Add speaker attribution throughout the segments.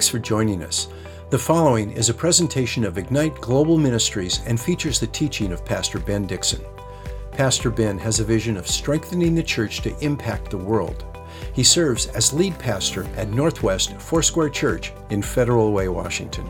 Speaker 1: Thanks for joining us. The following is a presentation of Ignite Global Ministries and features the teaching of Pastor Ben Dixon. Pastor Ben has a vision of strengthening the church to impact the world. He serves as lead pastor at Northwest Foursquare Church in Federal Way, Washington.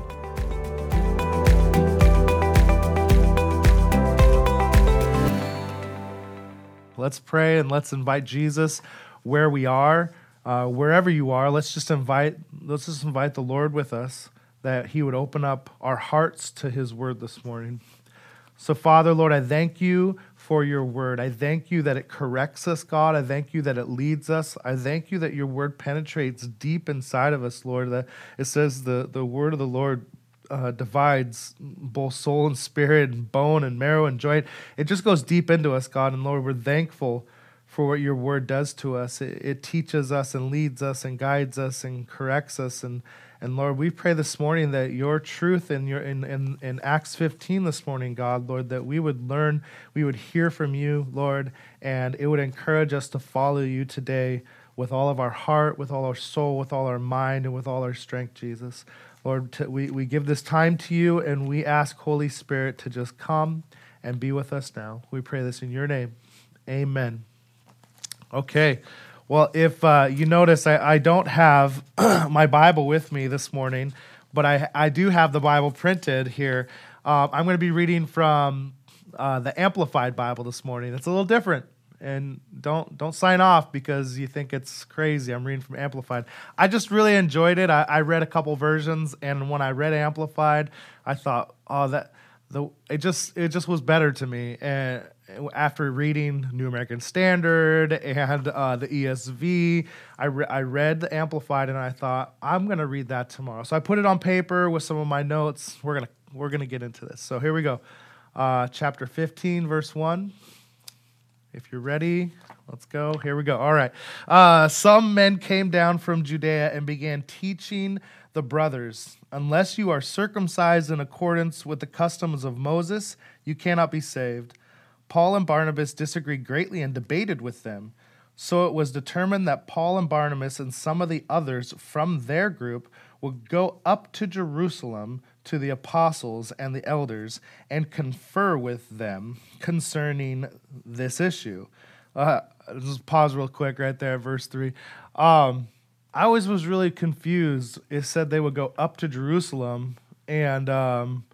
Speaker 2: Let's pray and let's invite Jesus where we are, uh, wherever you are. Let's just invite let's just invite the Lord with us that He would open up our hearts to His word this morning. So, Father, Lord, I thank you for your word. I thank you that it corrects us, God. I thank you that it leads us. I thank you that your word penetrates deep inside of us, Lord. That it says the, the word of the Lord uh, divides both soul and spirit, and bone and marrow and joint. It just goes deep into us, God. And Lord, we're thankful for what your word does to us. It, it teaches us and leads us and guides us and corrects us. And, and Lord, we pray this morning that your truth in your in, in, in Acts 15 this morning, God, Lord, that we would learn, we would hear from you, Lord, and it would encourage us to follow you today with all of our heart, with all our soul, with all our mind, and with all our strength, Jesus. Lord, to, we, we give this time to you and we ask Holy Spirit to just come and be with us now. We pray this in your name. Amen. Okay. Well, if uh, you notice, I, I don't have my Bible with me this morning, but I, I do have the Bible printed here. Uh, I'm going to be reading from uh, the Amplified Bible this morning. It's a little different and don't don't sign off because you think it's crazy. I'm reading from Amplified. I just really enjoyed it. I, I read a couple versions, and when I read Amplified, I thought, oh, that the it just it just was better to me. And after reading New American Standard and uh, the ESV, I re- I read the Amplified, and I thought I'm gonna read that tomorrow. So I put it on paper with some of my notes. We're gonna we're gonna get into this. So here we go. Uh, chapter 15, verse 1. If you're ready, let's go. Here we go. All right. Uh, some men came down from Judea and began teaching the brothers Unless you are circumcised in accordance with the customs of Moses, you cannot be saved. Paul and Barnabas disagreed greatly and debated with them. So it was determined that Paul and Barnabas and some of the others from their group would go up to Jerusalem to the apostles and the elders and confer with them concerning this issue. Uh, just pause real quick right there, verse 3. Um, I always was really confused. It said they would go up to Jerusalem, and um,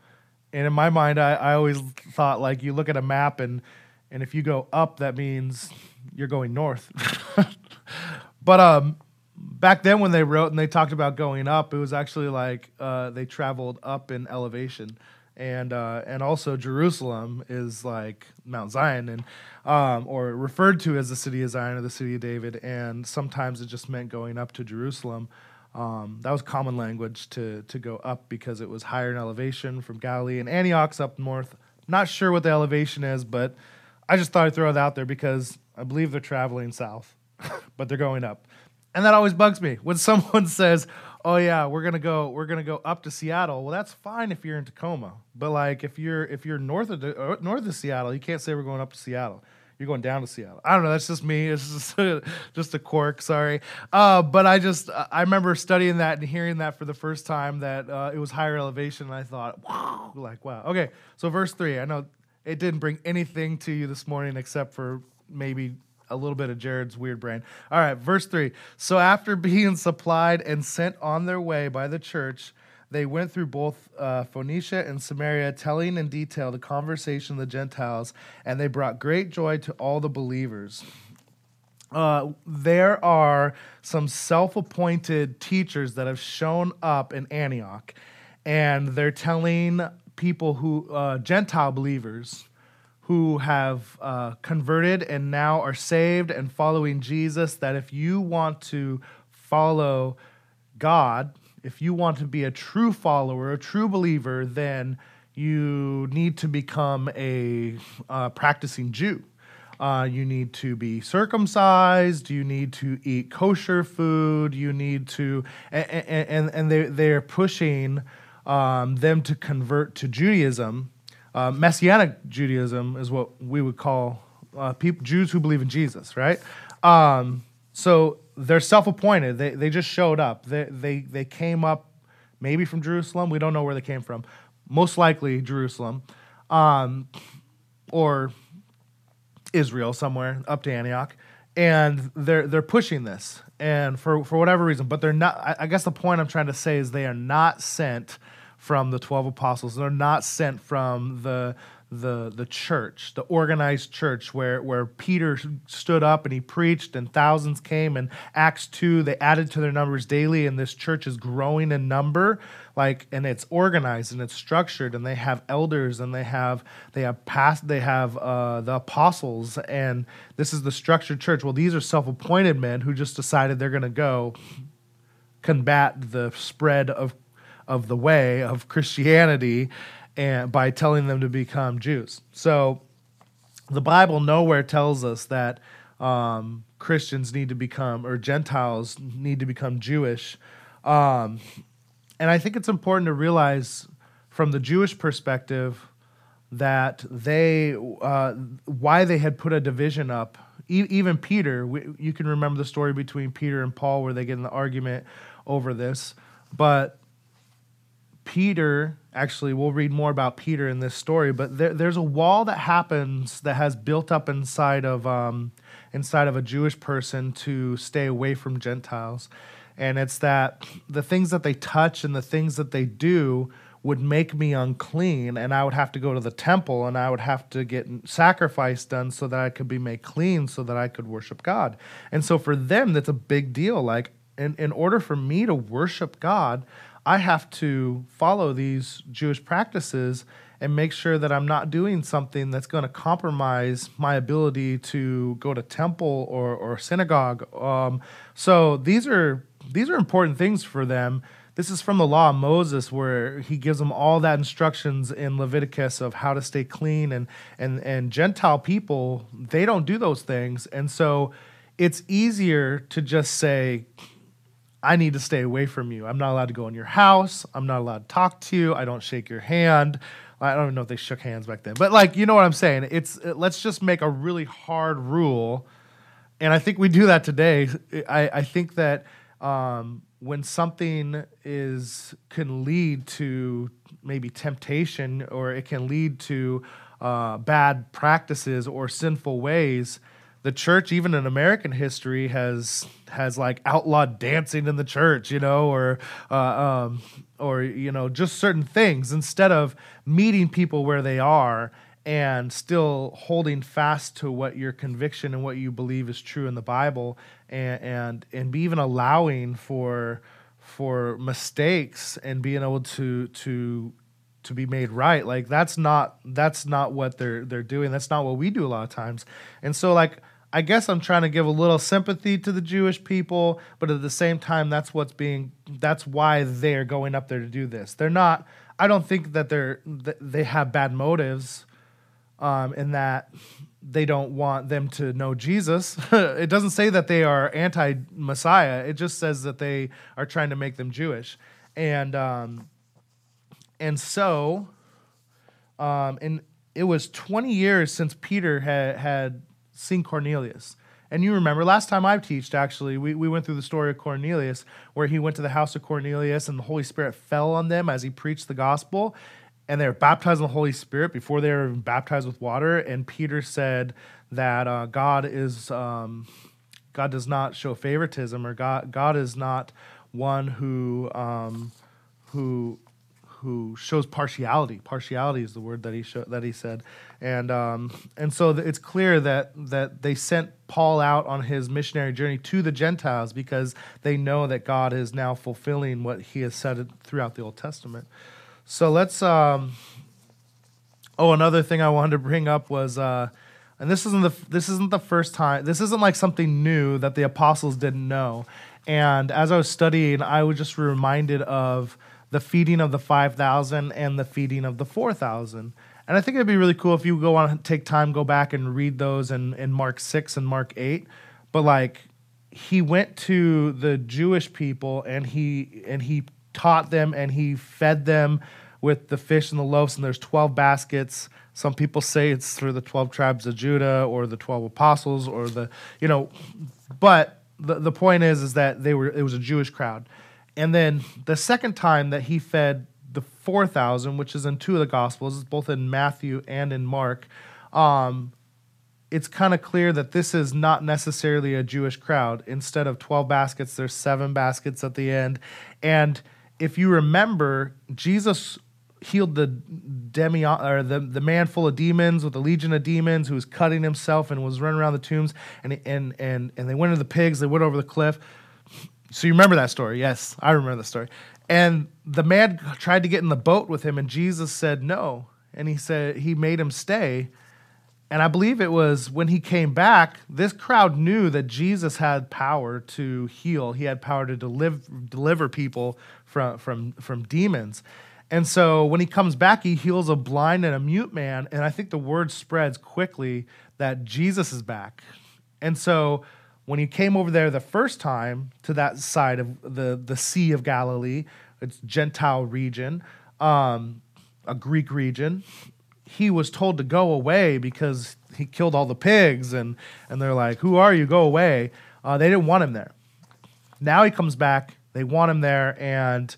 Speaker 2: and in my mind, I, I always thought like you look at a map and and if you go up, that means you're going north. but um, back then when they wrote and they talked about going up, it was actually like uh, they traveled up in elevation, and uh, and also Jerusalem is like Mount Zion and um, or referred to as the city of Zion or the city of David, and sometimes it just meant going up to Jerusalem. Um, that was common language to to go up because it was higher in elevation from Galilee and Antioch's up north. Not sure what the elevation is, but I just thought I'd throw it out there because I believe they're traveling south, but they're going up. And that always bugs me when someone says, "Oh yeah, we're gonna go, we're gonna go up to Seattle." Well, that's fine if you're in Tacoma, but like if you're if you're north of uh, north of Seattle, you can't say we're going up to Seattle. You're going down to Seattle. I don't know. That's just me. It's just a, just a quirk. Sorry, uh, but I just I remember studying that and hearing that for the first time that uh, it was higher elevation. And I thought, wow, like wow. Okay, so verse three. I know it didn't bring anything to you this morning except for maybe a little bit of Jared's weird brain. All right, verse 3. So after being supplied and sent on their way by the church, they went through both uh, Phoenicia and Samaria, telling in detail the conversation of the Gentiles, and they brought great joy to all the believers. Uh, there are some self appointed teachers that have shown up in Antioch, and they're telling people who, uh, Gentile believers, who have uh, converted and now are saved and following Jesus that if you want to follow God, if you want to be a true follower, a true believer, then you need to become a uh, practicing Jew. Uh, you need to be circumcised. You need to eat kosher food. You need to, and and, and they they're pushing um, them to convert to Judaism uh, Messianic Judaism is what we would call uh, people, Jews who believe in Jesus, right? Um, so they're self-appointed. They, they just showed up. They, they, they came up maybe from Jerusalem. We don't know where they came from. Most likely Jerusalem, um, or Israel somewhere up to Antioch, and they're they're pushing this, and for for whatever reason, but they're not. I, I guess the point I'm trying to say is they are not sent from the twelve apostles. They're not sent from the the the church, the organized church, where where Peter stood up and he preached, and thousands came. And Acts two, they added to their numbers daily, and this church is growing in number, like, and it's organized and it's structured, and they have elders, and they have they have past, they have uh, the apostles, and this is the structured church. Well, these are self-appointed men who just decided they're going to go combat the spread of of the way of Christianity and by telling them to become Jews. So the Bible nowhere tells us that um, Christians need to become or Gentiles need to become Jewish. Um, and I think it's important to realize from the Jewish perspective that they uh, why they had put a division up. E- even Peter, we, you can remember the story between Peter and Paul where they get in the argument over this, but Peter, actually, we'll read more about Peter in this story, but there, there's a wall that happens that has built up inside of um, inside of a Jewish person to stay away from Gentiles, and it's that the things that they touch and the things that they do would make me unclean, and I would have to go to the temple and I would have to get sacrifice done so that I could be made clean, so that I could worship God. And so for them, that's a big deal. Like in in order for me to worship God. I have to follow these Jewish practices and make sure that I'm not doing something that's going to compromise my ability to go to temple or, or synagogue. Um, so these are these are important things for them. This is from the law of Moses, where he gives them all that instructions in Leviticus of how to stay clean, and and and Gentile people they don't do those things, and so it's easier to just say, I need to stay away from you. I'm not allowed to go in your house. I'm not allowed to talk to you. I don't shake your hand. I don't even know if they shook hands back then, but like you know what I'm saying. It's it, let's just make a really hard rule, and I think we do that today. I, I think that um, when something is can lead to maybe temptation or it can lead to uh, bad practices or sinful ways the church, even in American history, has has like outlawed dancing in the church, you know, or uh, um, or you know, just certain things instead of meeting people where they are and still holding fast to what your conviction and what you believe is true in the Bible, and and and be even allowing for for mistakes and being able to to to be made right. Like that's not that's not what they're they're doing. That's not what we do a lot of times. And so like I guess I'm trying to give a little sympathy to the Jewish people, but at the same time, that's what's being, that's why they're going up there to do this. They're not, I don't think that they're, they have bad motives um, in that they don't want them to know Jesus. it doesn't say that they are anti Messiah, it just says that they are trying to make them Jewish. And, um, and so, um, and it was 20 years since Peter had, had seen Cornelius. And you remember last time I teached, actually, we, we went through the story of Cornelius, where he went to the house of Cornelius and the Holy Spirit fell on them as he preached the gospel. And they were baptized in the Holy Spirit before they were baptized with water. And Peter said that uh, God is um, God does not show favoritism, or God God is not one who um, who who shows partiality. Partiality is the word that he show, that he said, and um, and so it's clear that that they sent Paul out on his missionary journey to the Gentiles because they know that God is now fulfilling what He has said throughout the Old Testament. So let's. Um, oh, another thing I wanted to bring up was. Uh, and this isn't the this isn't the first time. This isn't like something new that the apostles didn't know. And as I was studying, I was just reminded of the feeding of the 5,000 and the feeding of the 4,000. And I think it'd be really cool if you go on take time, go back and read those in, in Mark 6 and Mark 8. But like he went to the Jewish people and he and he taught them and he fed them with the fish and the loaves and there's 12 baskets. Some people say it's through the 12 tribes of Judah or the 12 apostles or the you know but the, the point is is that they were it was a Jewish crowd And then the second time that he fed the 4,000, which is in two of the Gospels, both in Matthew and in Mark, um, it's kind of clear that this is not necessarily a Jewish crowd. Instead of 12 baskets, there's seven baskets at the end. And if you remember, Jesus healed the demi or the, the man full of demons with a legion of demons who was cutting himself and was running around the tombs and and and and they went into the pigs they went over the cliff so you remember that story? Yes i remember the story. And the man tried to get in the boat with him and jesus said no. And he said he made him stay. And i believe it was when he came back this crowd knew that jesus had power to heal. He had power to deliver deliver people from from from demons. And so when he comes back, he heals a blind and a mute man. And I think the word spreads quickly that Jesus is back. And so when he came over there the first time to that side of the, the Sea of Galilee, it's Gentile region, um, a Greek region, he was told to go away because he killed all the pigs. And, and they're like, Who are you? Go away. Uh, they didn't want him there. Now he comes back. They want him there. And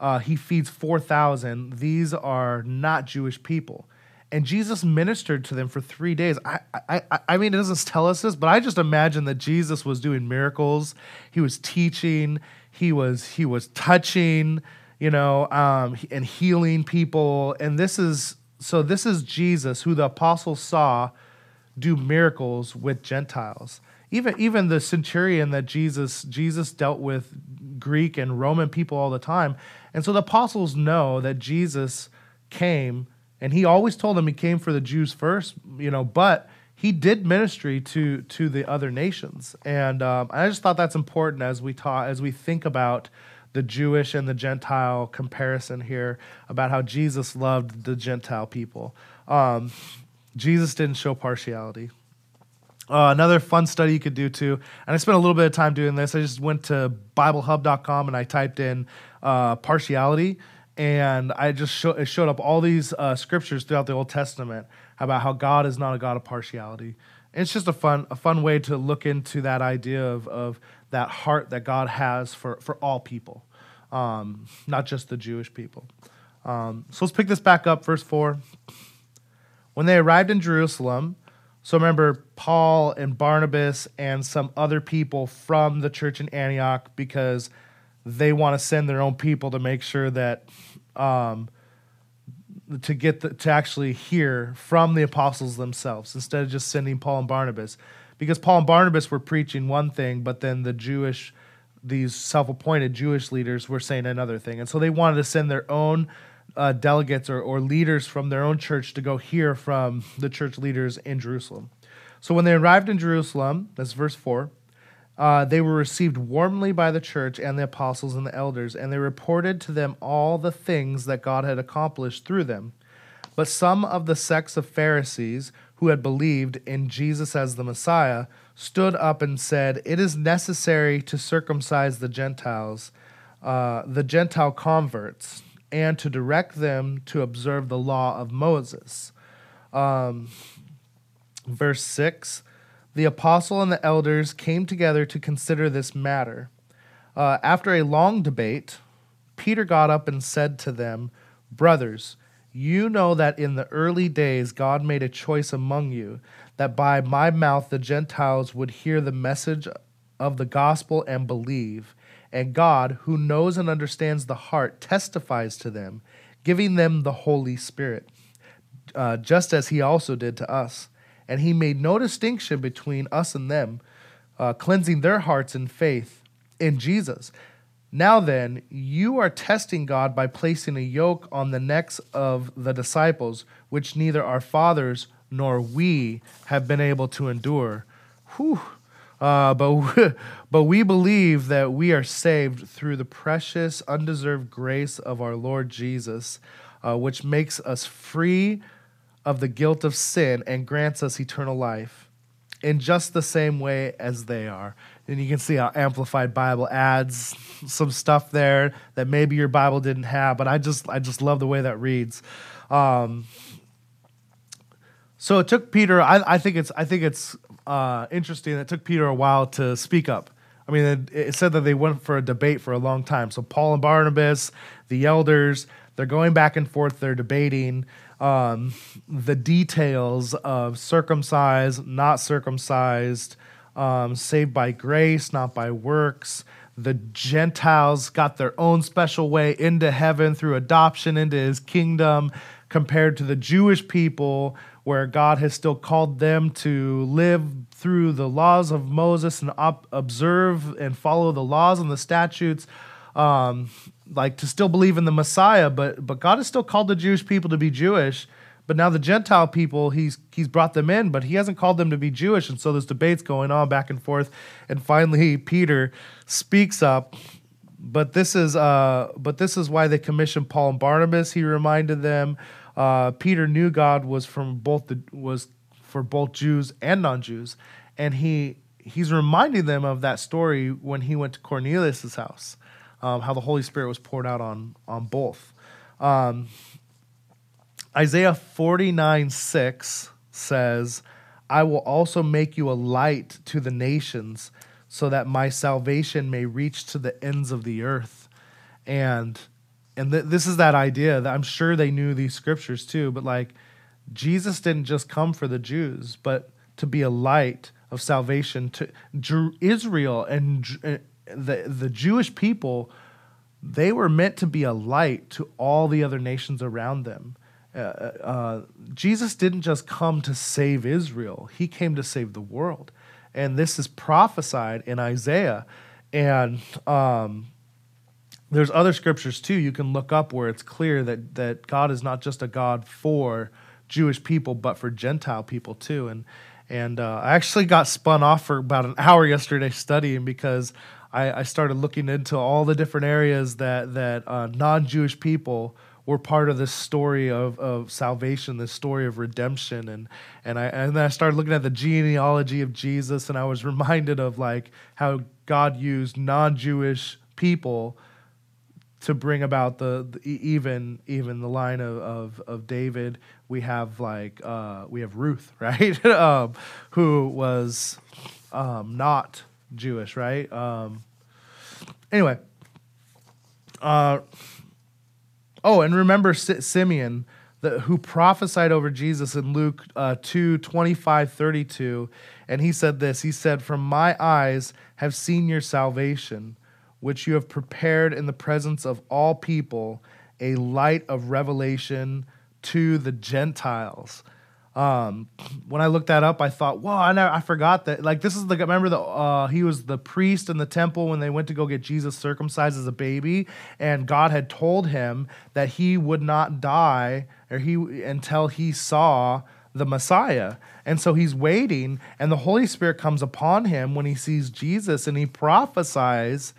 Speaker 2: uh, he feeds 4,000. These are not Jewish people. And Jesus ministered to them for three days. I, I, I mean, it doesn't tell us this, but I just imagine that Jesus was doing miracles. He was teaching. He was he was touching, you know, um, and healing people. And this is so. This is Jesus, who the apostles saw do miracles with Gentiles. Even even the centurion that Jesus Jesus dealt with Greek and Roman people all the time. And so the apostles know that Jesus came, and he always told them he came for the Jews first, you know, but he did ministry to to the other nations. And um, I just thought that's important as we talk, as we think about the Jewish and the Gentile comparison here about how Jesus loved the Gentile people. Um, Jesus didn't show partiality. Uh, another fun study you could do too, and I spent a little bit of time doing this. I just went to BibleHub.com and I typed in uh, partiality, and I just show, it showed up all these uh, scriptures throughout the Old Testament about how God is not a God of partiality. And it's just a fun a fun way to look into that idea of of that heart that God has for for all people, um, not just the Jewish people. Um, so let's pick this back up, verse four. When they arrived in Jerusalem, so remember Paul and Barnabas and some other people from the church in Antioch because they want to send their own people to make sure that um, to get the, to actually hear from the apostles themselves instead of just sending Paul and Barnabas because Paul and Barnabas were preaching one thing but then the Jewish these self-appointed Jewish leaders were saying another thing and so they wanted to send their own uh, delegates or, or leaders from their own church to go hear from the church leaders in Jerusalem. So when they arrived in Jerusalem, that's verse 4, uh, they were received warmly by the church and the apostles and the elders, and they reported to them all the things that God had accomplished through them. But some of the sects of Pharisees who had believed in Jesus as the Messiah stood up and said, It is necessary to circumcise the Gentiles, uh, the Gentile converts and to direct them to observe the law of Moses. Um, verse 6 The apostle and the elders came together to consider this matter. Uh, after a long debate, Peter got up and said to them, Brothers, you know that in the early days God made a choice among you, that by my mouth the Gentiles would hear the message of the gospel and believe. And God, who knows and understands the heart, testifies to them, giving them the Holy Spirit, uh, just as He also did to us. And He made no distinction between us and them, uh, cleansing their hearts in faith in Jesus. Now then, you are testing God by placing a yoke on the necks of the disciples, which neither our fathers nor we have been able to endure. Whew. Uh, but but we believe that we are saved through the precious, undeserved grace of our Lord Jesus, uh, which makes us free of the guilt of sin and grants us eternal life in just the same way as they are. And you can see how Amplified Bible adds some stuff there that maybe your Bible didn't have, but I just I just love the way that reads. Um, so it took Peter. I, I think it's I think it's uh, interesting. It took Peter a while to speak up. I mean, it, it said that they went for a debate for a long time. So Paul and Barnabas, the elders, they're going back and forth. They're debating um, the details of circumcised, not circumcised, um, saved by grace, not by works. The Gentiles got their own special way into heaven through adoption into his kingdom, compared to the Jewish people, where God has still called them to live through the laws of Moses and op- observe and follow the laws and the statutes. Um, like to still believe in the Messiah, but but God has still called the Jewish people to be Jewish. But now the Gentile people, he's he's brought them in, but he hasn't called them to be Jewish, and so there's debates going on back and forth. And finally, Peter speaks up. But this is uh, but this is why they commissioned Paul and Barnabas. He reminded them. Uh, Peter knew God was from both the was for both Jews and non-Jews, and he he's reminding them of that story when he went to Cornelius's house um, how the Holy Spirit was poured out on on both. Um, Isaiah 49 6 says, I will also make you a light to the nations so that my salvation may reach to the ends of the earth. And and th- this is that idea that I'm sure they knew these scriptures too, but like Jesus didn't just come for the Jews, but to be a light of salvation to Israel and the the Jewish people, they were meant to be a light to all the other nations around them. Uh, uh, uh, Jesus didn't just come to save Israel; He came to save the world, and this is prophesied in Isaiah. And um, there's other scriptures too you can look up where it's clear that that God is not just a God for Jewish people, but for Gentile people too. And and uh, I actually got spun off for about an hour yesterday studying because I, I started looking into all the different areas that that uh, non-Jewish people were part of this story of, of salvation, this story of redemption, and and I and then I started looking at the genealogy of Jesus, and I was reminded of like how God used non-Jewish people to bring about the, the, even even the line of, of, of David. We have like uh, we have Ruth, right, um, who was um, not Jewish, right? Um, anyway, uh, oh, and remember Simeon, the, who prophesied over Jesus in Luke uh, 2 25, 32. And he said this He said, From my eyes have seen your salvation, which you have prepared in the presence of all people, a light of revelation to the Gentiles um, when I looked that up, I thought, "Whoa!" I never, I forgot that. Like this is the remember the uh, he was the priest in the temple when they went to go get Jesus circumcised as a baby, and God had told him that he would not die or he until he saw the Messiah. And so he's waiting, and the Holy Spirit comes upon him when he sees Jesus, and he prophesies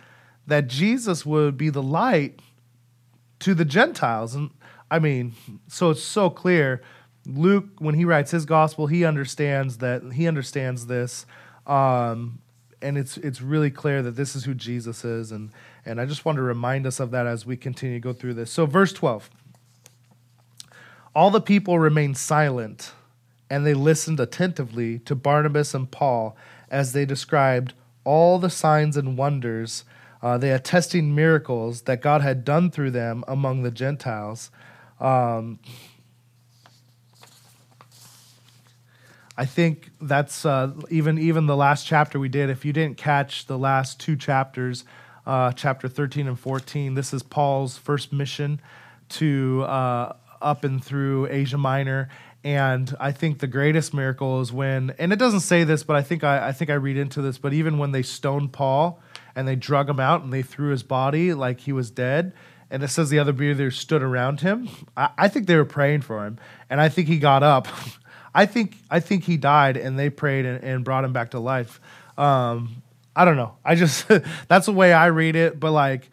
Speaker 2: that Jesus would be the light to the Gentiles. And I mean, so it's so clear Luke, when he writes his gospel, he understands that he understands this, um, and it's it's really clear that this is who Jesus is, and and I just want to remind us of that as we continue to go through this. So, verse twelve. All the people remained silent, and they listened attentively to Barnabas and Paul as they described all the signs and wonders, uh, they attesting miracles that God had done through them among the Gentiles. Um, I think that's uh, even even the last chapter we did. If you didn't catch the last two chapters, uh, chapter thirteen and fourteen, this is Paul's first mission to uh, up and through Asia Minor. And I think the greatest miracle is when, and it doesn't say this, but I think I, I think I read into this. But even when they stoned Paul and they drug him out and they threw his body like he was dead, and it says the other believers stood around him. I, I, think they were praying for him, and I think he got up I think I think he died and they prayed and, and brought him back to life. Um, I don't know. I just that's the way I read it. But like,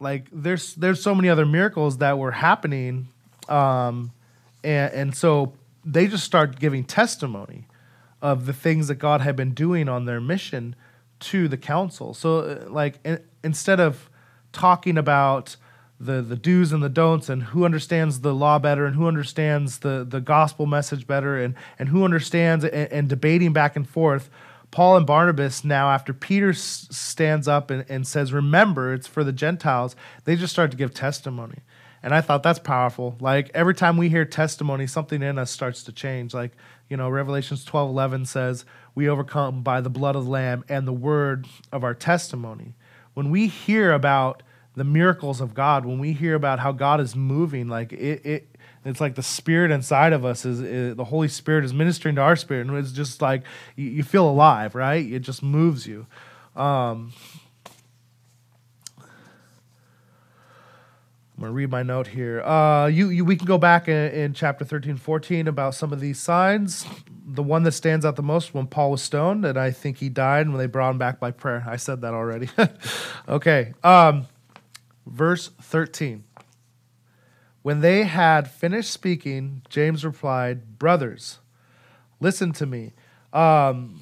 Speaker 2: like there's there's so many other miracles that were happening, um, and and so they just start giving testimony of the things that God had been doing on their mission to the council. So uh, like in, instead of talking about the the do's and the don'ts and who understands the law better and who understands the the gospel message better and and who understands and, and debating back and forth Paul and Barnabas now, after Peter s- stands up and, and says, Remember, it's for the Gentiles, they just start to give testimony. And I thought that's powerful. Like every time we hear testimony, something in us starts to change. Like, you know, Revelations 12 11 says, We overcome by the blood of the Lamb and the word of our testimony. When we hear about the miracles of God, when we hear about how God is moving, like it, it it's like the spirit inside of us is, is, the Holy Spirit is ministering to our spirit, and it's just like you, you feel alive, right? It just moves you. Um, I'm going to read my note here. Uh, you, you, we can go back in, in, chapter 13, 14 about some of these signs. The one that stands out the most when Paul was stoned, and I think he died when they brought him back by prayer. I said that already. okay. Um, verse 13. When they had finished speaking, James replied, Brothers, listen to me. Um,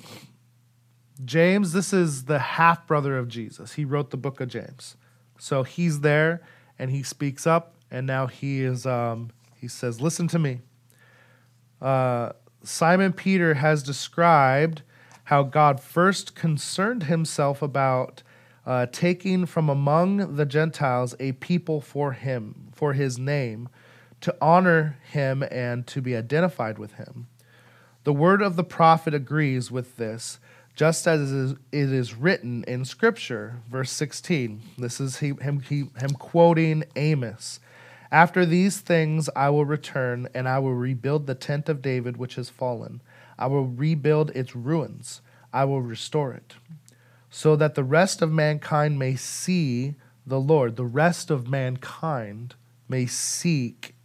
Speaker 2: James, this is the half brother of Jesus. He wrote the book of James. So he's there and he speaks up, and now he is um, he says, "Listen to me." Uh, Simon Peter has described how God first concerned himself about uh, taking from among the Gentiles a people for him, for his name, to honor him and to be identified with him. The word of the prophet agrees with this just as it is written in Scripture. Verse 16. This is he, him, he, him quoting Amos. After these things I will return, and I will rebuild the tent of David which has fallen. I will rebuild its ruins. I will restore it, so that the rest of mankind may see the Lord. The rest of mankind may seek.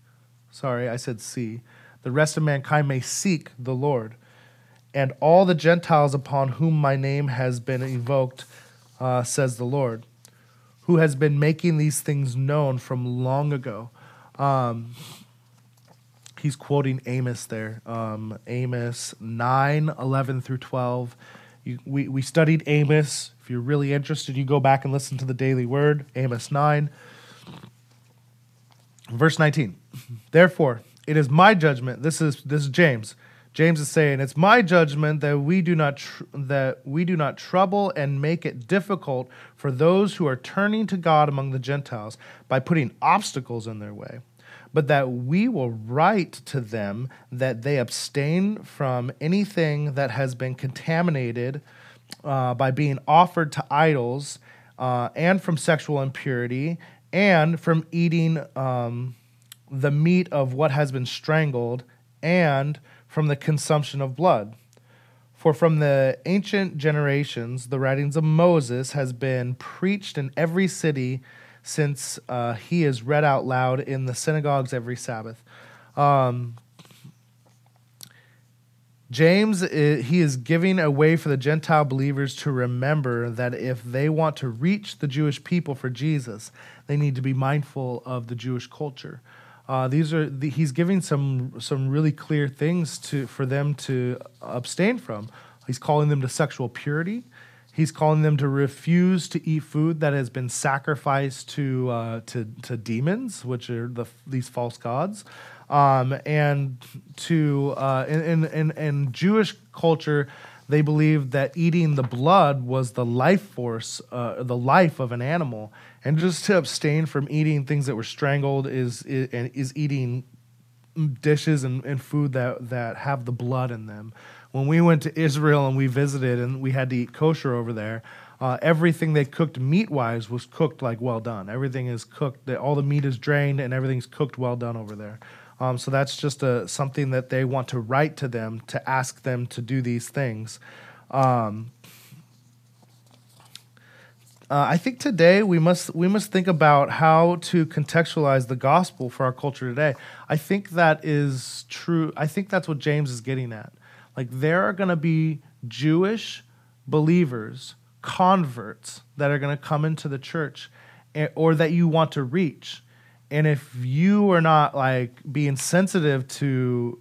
Speaker 2: Sorry, I said see. The rest of mankind may seek the Lord and all the Gentiles upon whom my name has been evoked, uh, says the Lord, who has been making these things known from long ago. Um, he's quoting Amos there, um, Amos 9, 11 through 12. You, we, we studied Amos. If you're really interested, you go back and listen to the daily word, Amos 9. Verse 19. Therefore, it is my judgment. This is this is James James is saying, "It's my judgment that we do not tr- that we do not trouble and make it difficult for those who are turning to God among the Gentiles by putting obstacles in their way, but that we will write to them that they abstain from anything that has been contaminated uh, by being offered to idols, uh, and from sexual impurity, and from eating um, the meat of what has been strangled, and." from the consumption of blood. For from the ancient generations, the writings of Moses has been preached in every city since uh, he is read out loud in the synagogues every Sabbath. Um, James, he is giving a way for the Gentile believers to remember that if they want to reach the Jewish people for Jesus, they need to be mindful of the Jewish culture. Uh, these are the, he's giving some some really clear things to for them to abstain from. He's calling them to sexual purity. He's calling them to refuse to eat food that has been sacrificed to uh, to to demons, which are the these false gods, um, and to uh, in, in in Jewish culture they believed that eating the blood was the life force, uh, the life of an animal, and just to abstain from eating things that were strangled is is, is eating dishes and, and food that that have the blood in them. When we went to Israel and we visited and we had to eat kosher over there, uh, everything they cooked meat wise was cooked like well done. Everything is cooked. All the meat is drained and everything's cooked well done over there. Um, so that's just a, something that they want to write to them to ask them to do these things. Um, uh, I think today we must we must think about how to contextualize the gospel for our culture today. I think that is true. I think that's what James is getting at. Like there are going to be Jewish believers, converts that are going to come into the church, eh, or that you want to reach, and if you are not like being sensitive to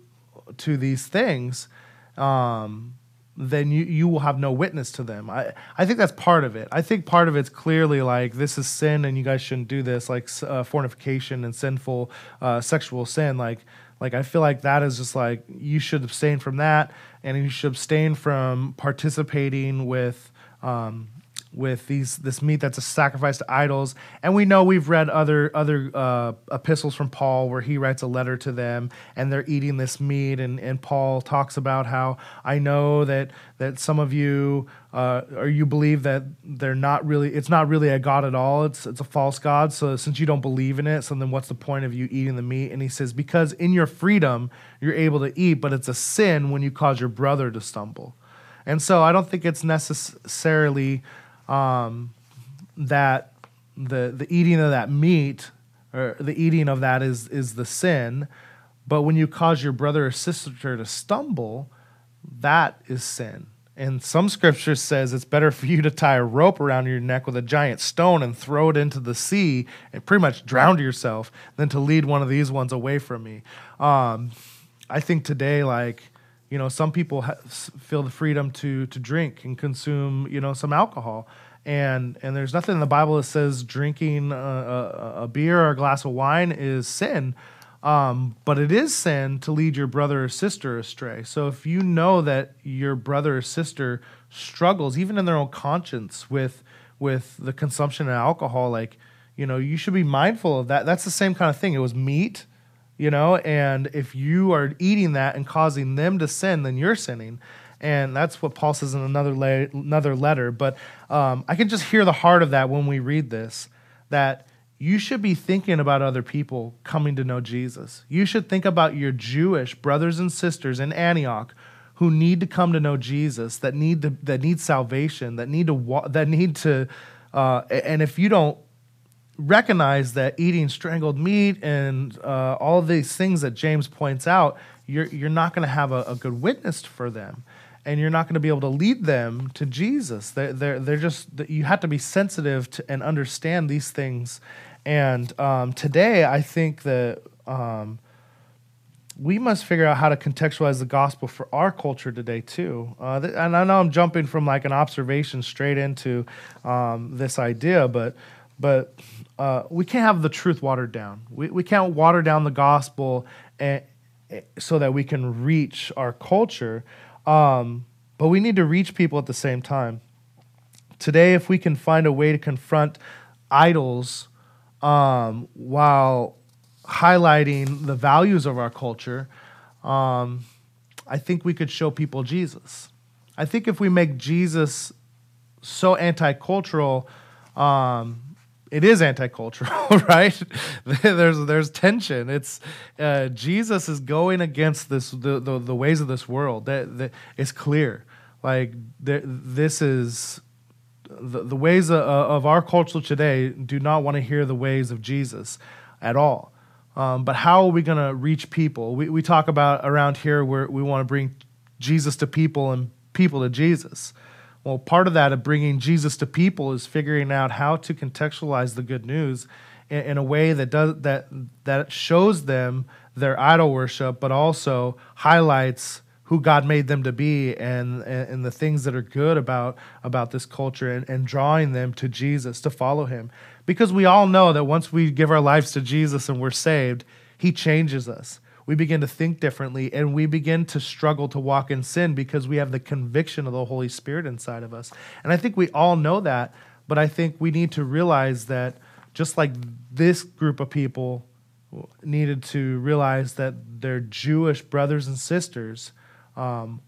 Speaker 2: to these things, um, then you, you will have no witness to them. I, I think that's part of it. I think part of it's clearly like this is sin and you guys shouldn't do this, like uh, fornication and sinful uh, sexual sin. Like Like I feel like that is just like you should abstain from that, and you should abstain from participating with um, with these this meat that's a sacrifice to idols. And we know we've read other other uh, epistles from Paul where he writes a letter to them, and they're eating this meat. And, and Paul talks about how I know that that some of you uh, or you believe that they're not really it's not really a god at all. It's it's a false god. So since you don't believe in it, so then what's the point of you eating the meat? And he says because in your freedom you're able to eat, but it's a sin when you cause your brother to stumble. And so I don't think it's necessarily um, that the the eating of that meat or the eating of that is is the sin, but when you cause your brother or sister to stumble, that is sin. And some scripture says it's better for you to tie a rope around your neck with a giant stone and throw it into the sea and pretty much drown yourself than to lead one of these ones away from me. Um, I think today, like, you know, some people ha- feel the freedom to to drink and consume, you know, some alcohol, and and there's nothing in the Bible that says drinking a, a, a beer or a glass of wine is sin. Um, but it is sin to lead your brother or sister astray. So if you know that your brother or sister struggles, even in their own conscience, with with the consumption of alcohol, like you know, you should be mindful of that. That's the same kind of thing. It was meat you know? And if you are eating that and causing them to sin then you're sinning. And that's what paul says in another, another letter. But um, i can just hear the heart of that when we read this that you should be thinking about other people coming to know jesus. You should think about your jewish brothers and sisters in antioch who need to come to know jesus that need to, that need salvation that need to that need to uh, and if you don't recognize that eating strangled meat and uh, all these things that James points out, you're, you're not going to have a, a, good witness for them. And you're not going to be able to lead them to Jesus. They're, they're, they're just, you have to be sensitive to, and understand these things. And um, today, I think that um, we must figure out how to contextualize the gospel for our culture today, too. Uh, th- and I know I'm jumping from like an observation straight into um, this idea, but but uh, we can't have the truth watered down. We, we can't water down the gospel and, so that we can reach our culture. Um, but we need to reach people at the same time. Today, if we can find a way to confront idols um, while highlighting the values of our culture, um, I think we could show people Jesus. I think if we make Jesus so anti cultural, um, it is anti-cultural, right? there's there's tension. It's uh, Jesus is going against this the, the, the ways of this world. That, that it's clear. Like there, this is the, the ways of, of our culture today do not want to hear the ways of Jesus at all. Um, but how are we going to reach people? We, we talk about around here where we want to bring Jesus to people and people to Jesus. Well, part of that of bringing Jesus to people is figuring out how to contextualize the good news in, in a way that does that that shows them their idol worship, but also highlights who God made them to be and, and, and, the things that are good about, about this culture and, and drawing them to Jesus to follow him. Because we all know that once we give our lives to Jesus and we're saved, he changes us we begin to think differently and we begin to struggle to walk in sin because we have the conviction of the Holy Spirit inside of us. And I think we all know that, but I think we need to realize that just like this group of people needed to realize that their Jewish brothers and sisters um,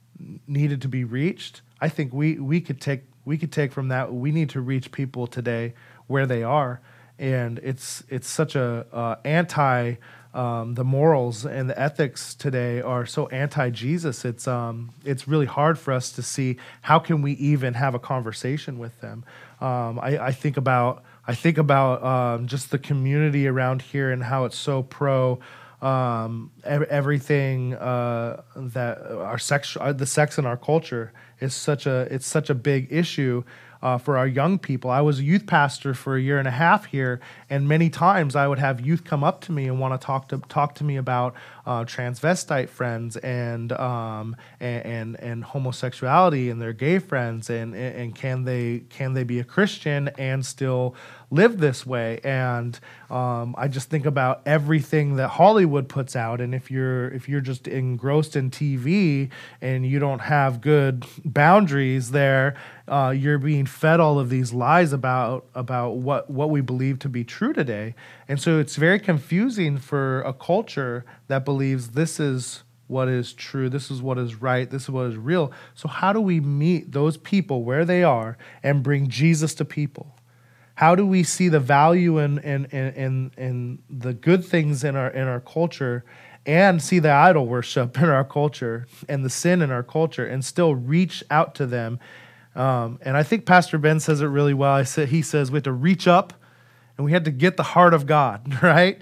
Speaker 2: needed to be reached, I think we, we could take we could take from that we need to reach people today where they are and it's it's such a uh, anti um, the morals and the ethics today are so anti-Jesus. It's um, it's really hard for us to see how can we even have a conversation with them. Um, I, I, think about I think about um, just the community around here and how it's so pro. Um, everything uh, that our sex, uh, the sex in our culture is such a it's such a big issue uh, for our young people. I was a youth pastor for a year and a half here, and many times I would have youth come up to me and want to talk to talk to me about uh, transvestite friends and, um, and, and and homosexuality and their gay friends and and can they can they be a Christian and still live this way? And um, I just think about everything that Hollywood puts out, and if you're if you're just engrossed in TV and you don't have good boundaries there, uh, you're being fed all of these lies about about what what we believe to be true today, and so it's very confusing for a culture that believes this is what is true, this is what is right, this is what is real. So how do we meet those people where they are and bring Jesus to people? How do we see the value in in in in, the good things in our in our culture? and see the idol worship in our culture and the sin in our culture and still reach out to them um, and I think Pastor Ben says it really well. I said he says we have to reach up and we had to get the heart of God, right?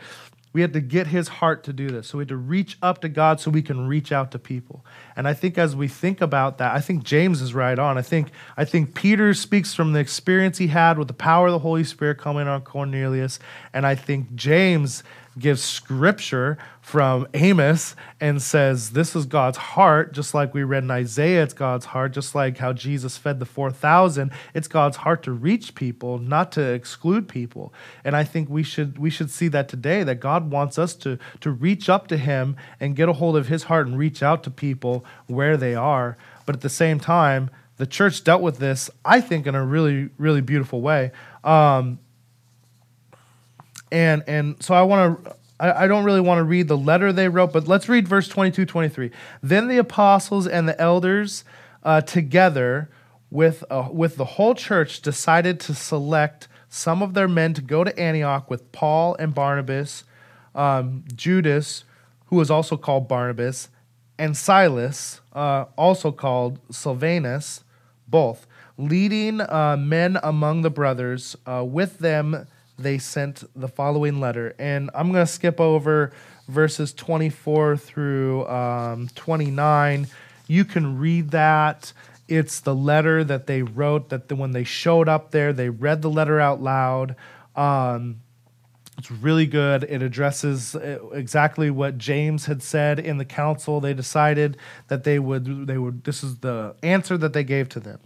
Speaker 2: We had to get his heart to do this. So we had to reach up to God so we can reach out to people. And I think as we think about that, I think James is right on. I think I think Peter speaks from the experience he had with the power of the Holy Spirit coming on Cornelius, and I think James gives scripture from Amos and says, This is God's heart, just like we read in Isaiah, it's God's heart, just like how Jesus fed the 4,000. It's God's heart to reach people, not to exclude people. And I think we should, we should see that today, that God wants us to, to reach up to Him and get a hold of His heart and reach out to people where they are. But at the same time, the church dealt with this, I think, in a really, really beautiful way. Um, and and so I want to I, don't really want to read the letter they wrote, but let's read verse 22, 23. Then the apostles and the elders uh, together with, uh, with the whole church decided to select some of their men to go to Antioch with Paul and Barnabas, um, Judas, who was also called Barsabbas, and Silas, uh, also called Silvanus, both, leading uh, men among the brothers. Uh, with them, they sent the following letter. And I'm going to skip over verses 24 through um, 29. You can read that. It's the letter that they wrote, that the, when they showed up there, they read the letter out loud. Um, it's really good. It addresses uh, exactly what James had said in the council. They decided that they would, they would, this is the answer that they gave to them.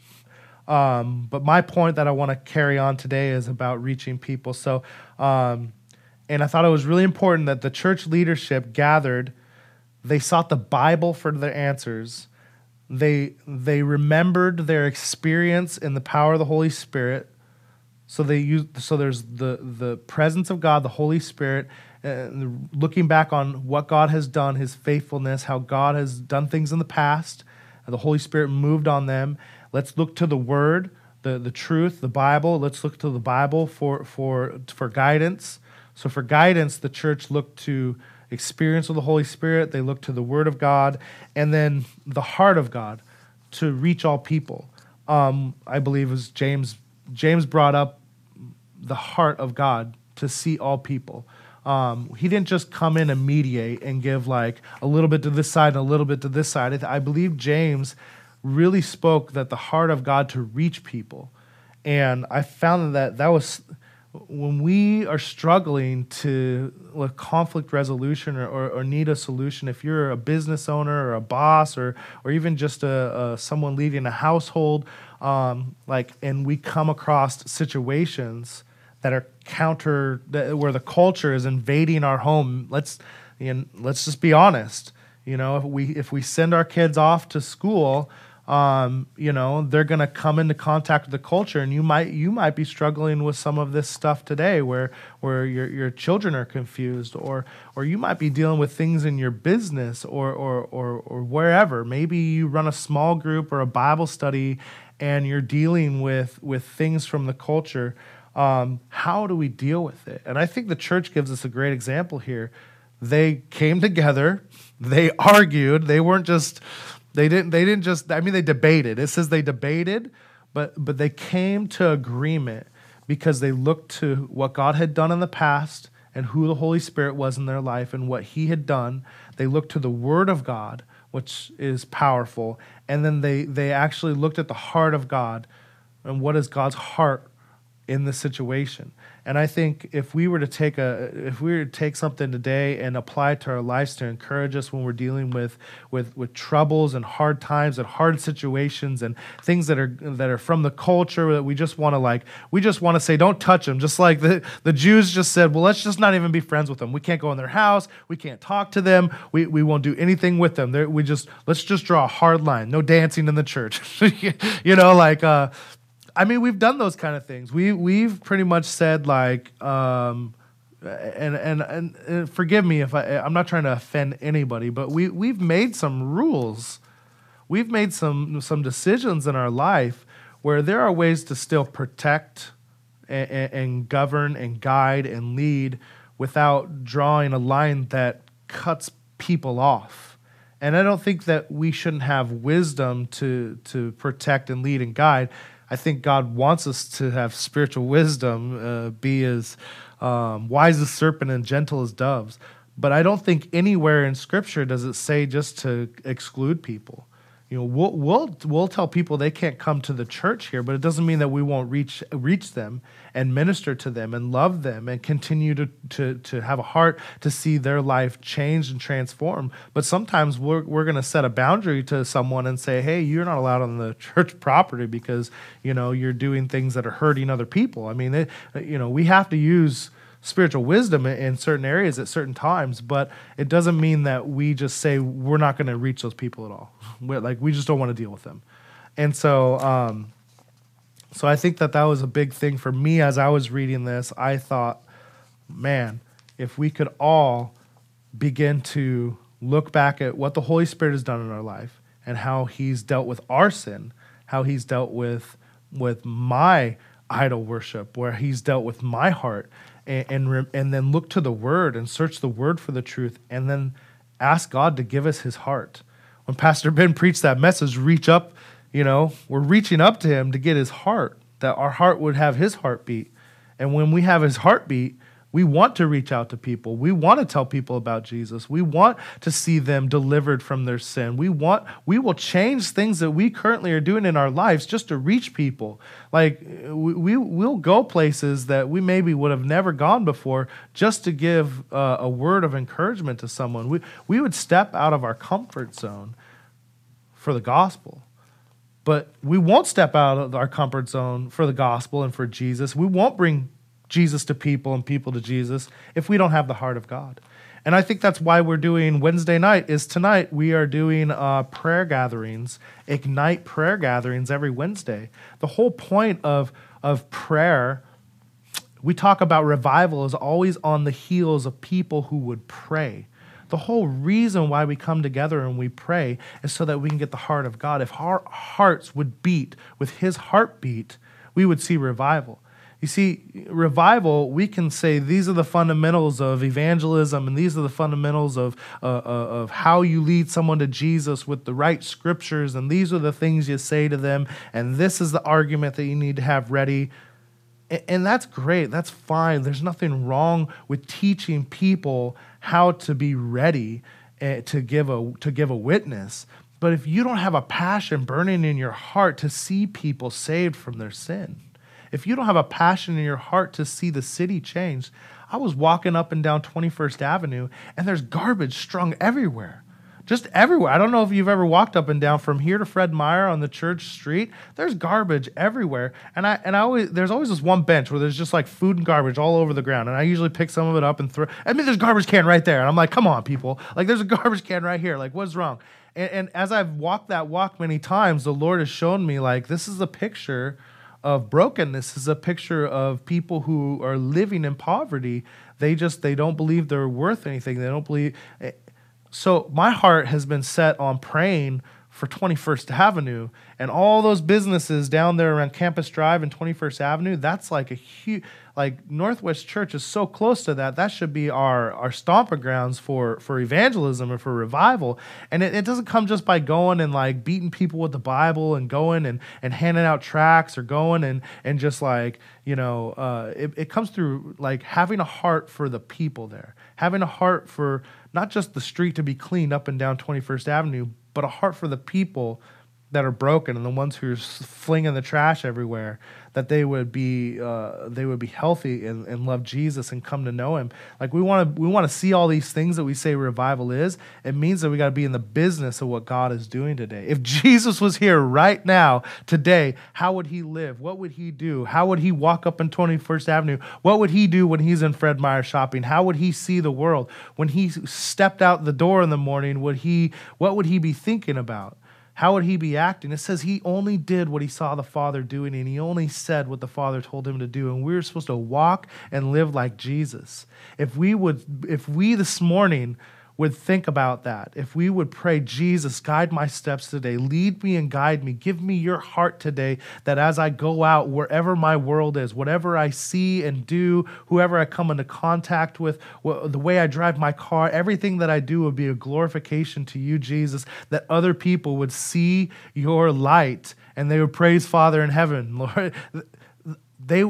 Speaker 2: Um, but my point that I want to carry on today is about reaching people. So, um, and I thought it was really important that the church leadership gathered. They sought the Bible for their answers. They they remembered their experience in the power of the Holy Spirit. So they use so there's the the presence of God, the Holy Spirit, and looking back on what God has done, His faithfulness, how God has done things in the past. The Holy Spirit moved on them, Let's look to the Word, the, the truth, the Bible. Let's look to the Bible for, for, for guidance. So, for guidance, the church looked to experience of the Holy Spirit, they looked to the Word of God, and then the heart of God to reach all people. Um, I believe was James. James brought up the heart of God to see all people. Um, he didn't just come in and mediate and give like a little bit to this side and a little bit to this side. I believe James really spoke that the heart of God to reach people. And I found that that was when we are struggling to with conflict resolution or, or, or, need a solution, if you're a business owner or a boss or or even just a, a someone leading a household, um, like and we come across situations that are counter that, where the culture is invading our home. Let's you know, let's just be honest. You know, if we if we send our kids off to school um, you know they're going to come into contact with the culture and you might you might be struggling with some of this stuff today where where your, your children are confused or or you might be dealing with things in your business or or or, or wherever. Maybe you run a small group or a bible study and you're dealing with with things from the culture. Um, how do we deal with it? And i think the church gives us a great example here. They came together they argued they weren't just they didn't they didn't just I mean they debated. It says they debated, but but they came to agreement because they looked to what God had done in the past and who the Holy Spirit was in their life and what he had done. They looked to the word of God which is powerful. And then they, they actually looked at the heart of God and what is God's heart in the situation. And I think if we were to take a if we were to take something today and apply it to our lives to encourage us when we're dealing with with with troubles and hard times and hard situations and things that are that are from the culture that we just want to like we just want to say don't touch them just like the the Jews just said well let's just not even be friends with them we can't go in their house. We can't talk to them. We, we won't do anything with them They're, we just let's just draw a hard line. No dancing in the church. You know like uh I mean, we've done those kind of things. We we've pretty much said like, um, and, and and and forgive me if I I'm not trying to offend anybody, but we we've made some rules, we've made some some decisions in our life where there are ways to still protect and, and govern and guide and lead without drawing a line that cuts people off. And I don't think that we shouldn't have wisdom to to protect and lead and guide. I think God wants us to have spiritual wisdom, uh, be as um, wise as serpent and gentle as doves. But I don't think anywhere in Scripture does it say just to exclude people you know we'll, we'll we'll tell people they can't come to the church here but it doesn't mean that we won't reach reach them and minister to them and love them and continue to to, to have a heart to see their life change and transform. But sometimes we're, we're going to set a boundary to someone and say hey you're not allowed on the church property because you know you're doing things that are hurting other people. I mean it, you know we have to use spiritual wisdom in certain areas at certain times, but it doesn't mean that we just say we're not going to reach those people at all. We're, like we just don't want to deal with them, and so um, so I think that that was a big thing for me as I was reading this. I thought, man, if we could all begin to look back at what the Holy Spirit has done in our life and how He's dealt with our sin, how He's dealt with with my idol worship, where He's dealt with my heart and and, and then look to the word and search the word for the truth and then ask God to give us his heart. When Pastor Ben preached that message, reach up, you know, we're reaching up to him to get his heart, that our heart would have his heartbeat. And when we have his heartbeat, we want to reach out to people. We want to tell people about Jesus. We want to see them delivered from their sin. We want we will change things that we currently are doing in our lives just to reach people. Like we, we will go places that we maybe would have never gone before just to give uh, a word of encouragement to someone. We we would step out of our comfort zone for the gospel. But we won't step out of our comfort zone for the gospel and for Jesus. We won't bring Jesus to people and people to Jesus if we don't have the heart of God. And I think that's why we're doing Wednesday night is tonight we are doing uh, prayer gatherings, ignite prayer gatherings every Wednesday. The whole point of of prayer, we talk about revival is always on the heels of people who would pray. The whole reason why we come together and we pray is so that we can get the heart of God. If our hearts would beat with His heartbeat, we would see revival. You see, revival, we can say these are the fundamentals of evangelism and these are the fundamentals of, uh, uh, of how you lead someone to Jesus with the right scriptures, and these are the things you say to them, and this is the argument that you need to have ready. And, and that's great, that's fine. There's nothing wrong with teaching people how to be ready uh, to, give a, to give a witness. But if you don't have a passion burning in your heart to see people saved from their sin, if you don't have a passion in your heart to see the city change, I was walking up and down 21st Avenue and there's garbage strung everywhere. Just everywhere. I don't know if you've ever walked up and down from here to Fred Meyer on the church street. There's garbage everywhere. And I and I always there's always this one bench where there's just like food and garbage all over the ground. And I usually pick some of it up and throw I mean there's garbage can right there. And I'm like, come on, people. Like there's a garbage can right here. Like, what's wrong? And, and as I've walked that walk many times, the Lord has shown me like this is a picture of brokenness this is a picture of people who are living in poverty. They just they don't believe they're worth anything. They don't believe. So my heart has been set on praying for 21st Avenue and all those businesses down there around Campus Drive and 21st Avenue. That's like a huge like Northwest Church is so close to that. That should be our our stomping grounds for for evangelism and for revival. And it, it doesn't come just by going and like beating people with the Bible and going and and handing out tracts or going and and just like you know uh, it, it comes through like having a heart for the people there, having a heart for not just the street to be cleaned up and down 21st Avenue, but a heart for the people that are broken and the ones who are flinging the trash everywhere that they would be uh, they would be healthy and, and love Jesus and come to know Him. Like we want to we want to see all these things that we say revival is. It means that we got to be in the business of what God is doing today. If Jesus was here right now today, how would He live? What would He do? How would He walk up in 21st Avenue? What would He do when He's in Fred Meyer shopping? How would He see the world when He stepped out the door in the morning? Would He what would He be thinking about? How would he be acting? It says he only did what he saw the Father doing, and he only said what the Father told him to do. And we are supposed to walk and live like Jesus. If we would, if we this morning would think about that, if we would pray, Jesus, guide my steps today, lead me and guide me, give me your heart today, that as I go out, wherever my world is, whatever I see and do, whoever I come into contact with, the way I drive my car, everything that I do would be a glorification to you, Jesus, that other people would see your light and they would praise Father in heaven. Lord, they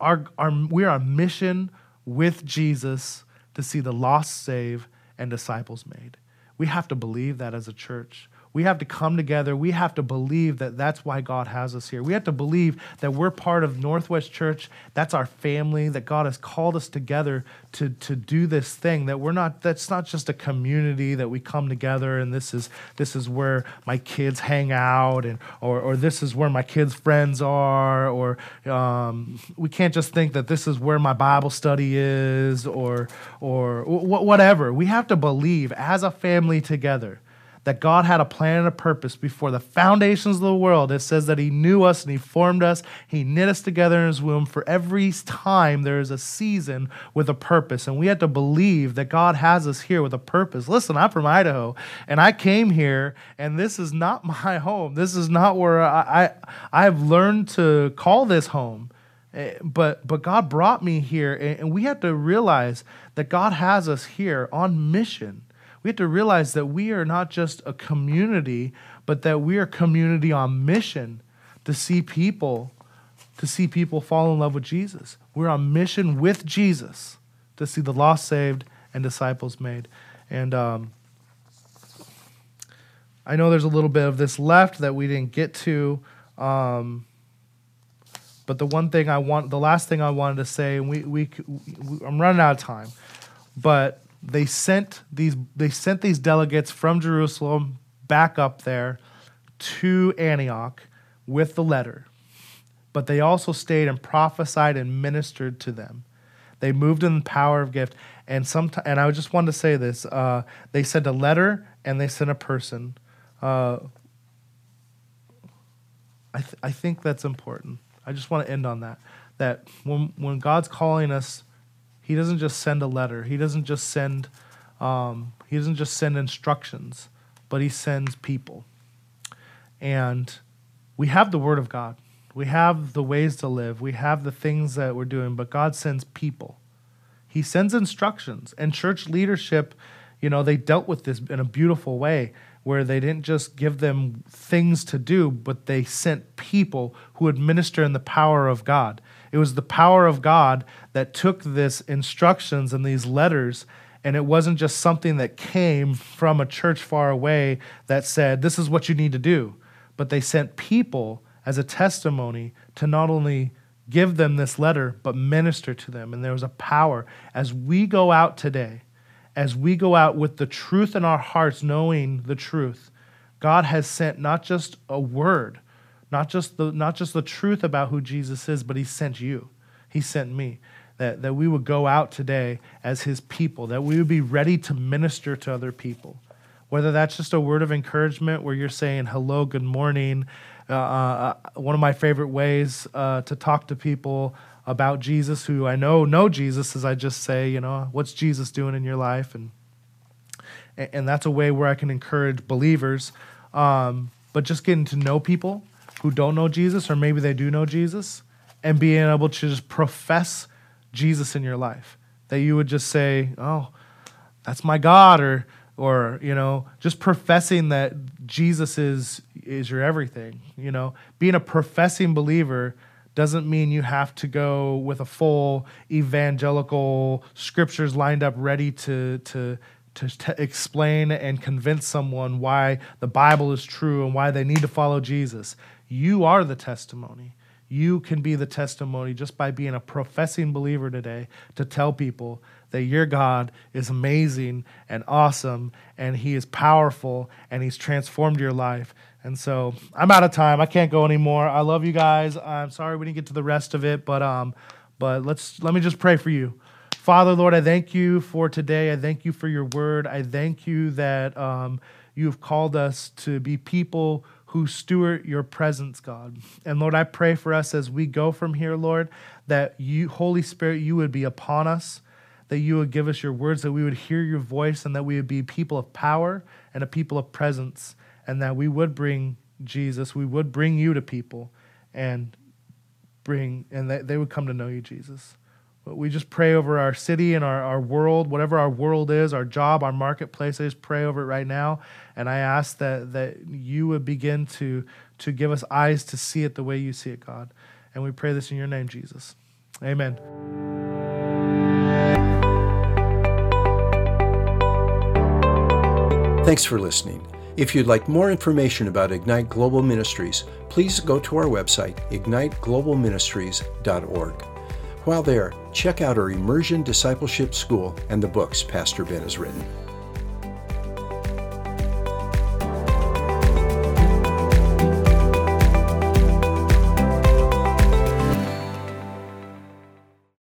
Speaker 2: are, are we are on mission with Jesus to see the lost saved and disciples made. We have to believe that as a church. We have to come together. We have to believe that that's why God has us here. We have to believe that we're part of Northwest Church. That's our family, that God has called us together to, to do this thing. That we're not, that's not just a community that we come together and this is this is where my kids hang out and or, or this is where my kids' friends are, or um, we can't just think that this is where my Bible study is or or whatever. We have to believe as a family together that God had a plan and a purpose before the foundations of the world. It says that He knew us and He formed us. He knit us together in His womb. For every time there is a season with a purpose. And we have to believe that God has us here with a purpose. Listen, I'm from Idaho and I came here and this is not my home. This is not where I, I, I've learned to call this home. Eh, but but God brought me here and we have to realize that God has us here on mission we have to realize that we are not just a community, but that we are community on mission to see people to see people fall in love with Jesus. We're on mission with Jesus to see the lost saved and disciples made. And um, I know there's a little bit of this left that we didn't get to. Um, but the one thing I want, the last thing I wanted to say, and we, we, we I'm running out of time, but they sent these they sent these delegates from Jerusalem back up there to Antioch with the letter. But they also stayed and prophesied and ministered to them. They moved in the power of gift. And some and I just wanted to say this. Uh, they sent a letter and they sent a person. Uh, I, th- I think that's important. I just want to end on that. That when, when God's calling us he doesn't just send a letter. He doesn't just send um, he doesn't just send instructions, but he sends people. And we have the word of God. We have the ways to live. We have the things that we're doing, but God sends people. He sends instructions. And church leadership, you know, they dealt with this in a beautiful way where they didn't just give them things to do, but they sent people who would minister in the power of God. It was the power of God that took this instructions and these letters and it wasn't just something that came from a church far away that said this is what you need to do. But they sent people as a testimony to not only give them this letter but minister to them. And there was a power. As we go out today as we go out with the truth in our hearts knowing the truth god has sent not just a word not just the not just the truth about who Jesus is, but he sent you. He sent me. That, that we would go out today as his people, that we would be ready to minister to other people. Whether that's just a word of encouragement where you're saying hello, good morning. Uh, uh, one of my favorite ways uh, to talk to people about Jesus who I know know Jesus is I just say, you know, what's Jesus doing in your life? And, and that's a way where I can encourage believers. Um, but just getting to know people who don't know Jesus, or maybe they do know Jesus, and being able to just profess Jesus in your life. That you would just say, "Oh, that's my God," or or you know, just professing that Jesus is is your everything. You know, being a professing believer doesn't mean you have to go with a full evangelical scriptures lined up ready to to to explain and convince someone why the Bible is true and why they need to follow Jesus. You are the testimony. You can be the testimony just by being a professing believer today to tell people that your God is amazing and awesome and He is powerful and He's transformed your life. And so I'm out of time. I can't go anymore. I love you guys. I'm sorry we didn't get to the rest of it, but um, but let's let me just pray for you. Father, Lord, I thank you for today. I thank you for your word. I thank you that um, you have called us to be people who steward your presence, God. And Lord, I pray for us as we go from here, Lord, that you, Holy Spirit, you would be upon us, that you would give us your words, that we would hear your voice, and that we would be people of power and a people of presence, and that we would bring Jesus, we would bring you to people and bring, and that they would come to know you, Jesus. We just pray over our city and our, our world, whatever our world is, our job, our marketplace. I just pray over it right now. And I ask that, that you would begin to, to give us eyes to see it the way you see it, God. And we pray this in your name, Jesus. Amen.
Speaker 1: Thanks for listening. If you'd like more information about Ignite Global Ministries, please go to our website, igniteglobalministries.org. While there, check out our Immersion Discipleship School and the books Pastor Ben has written.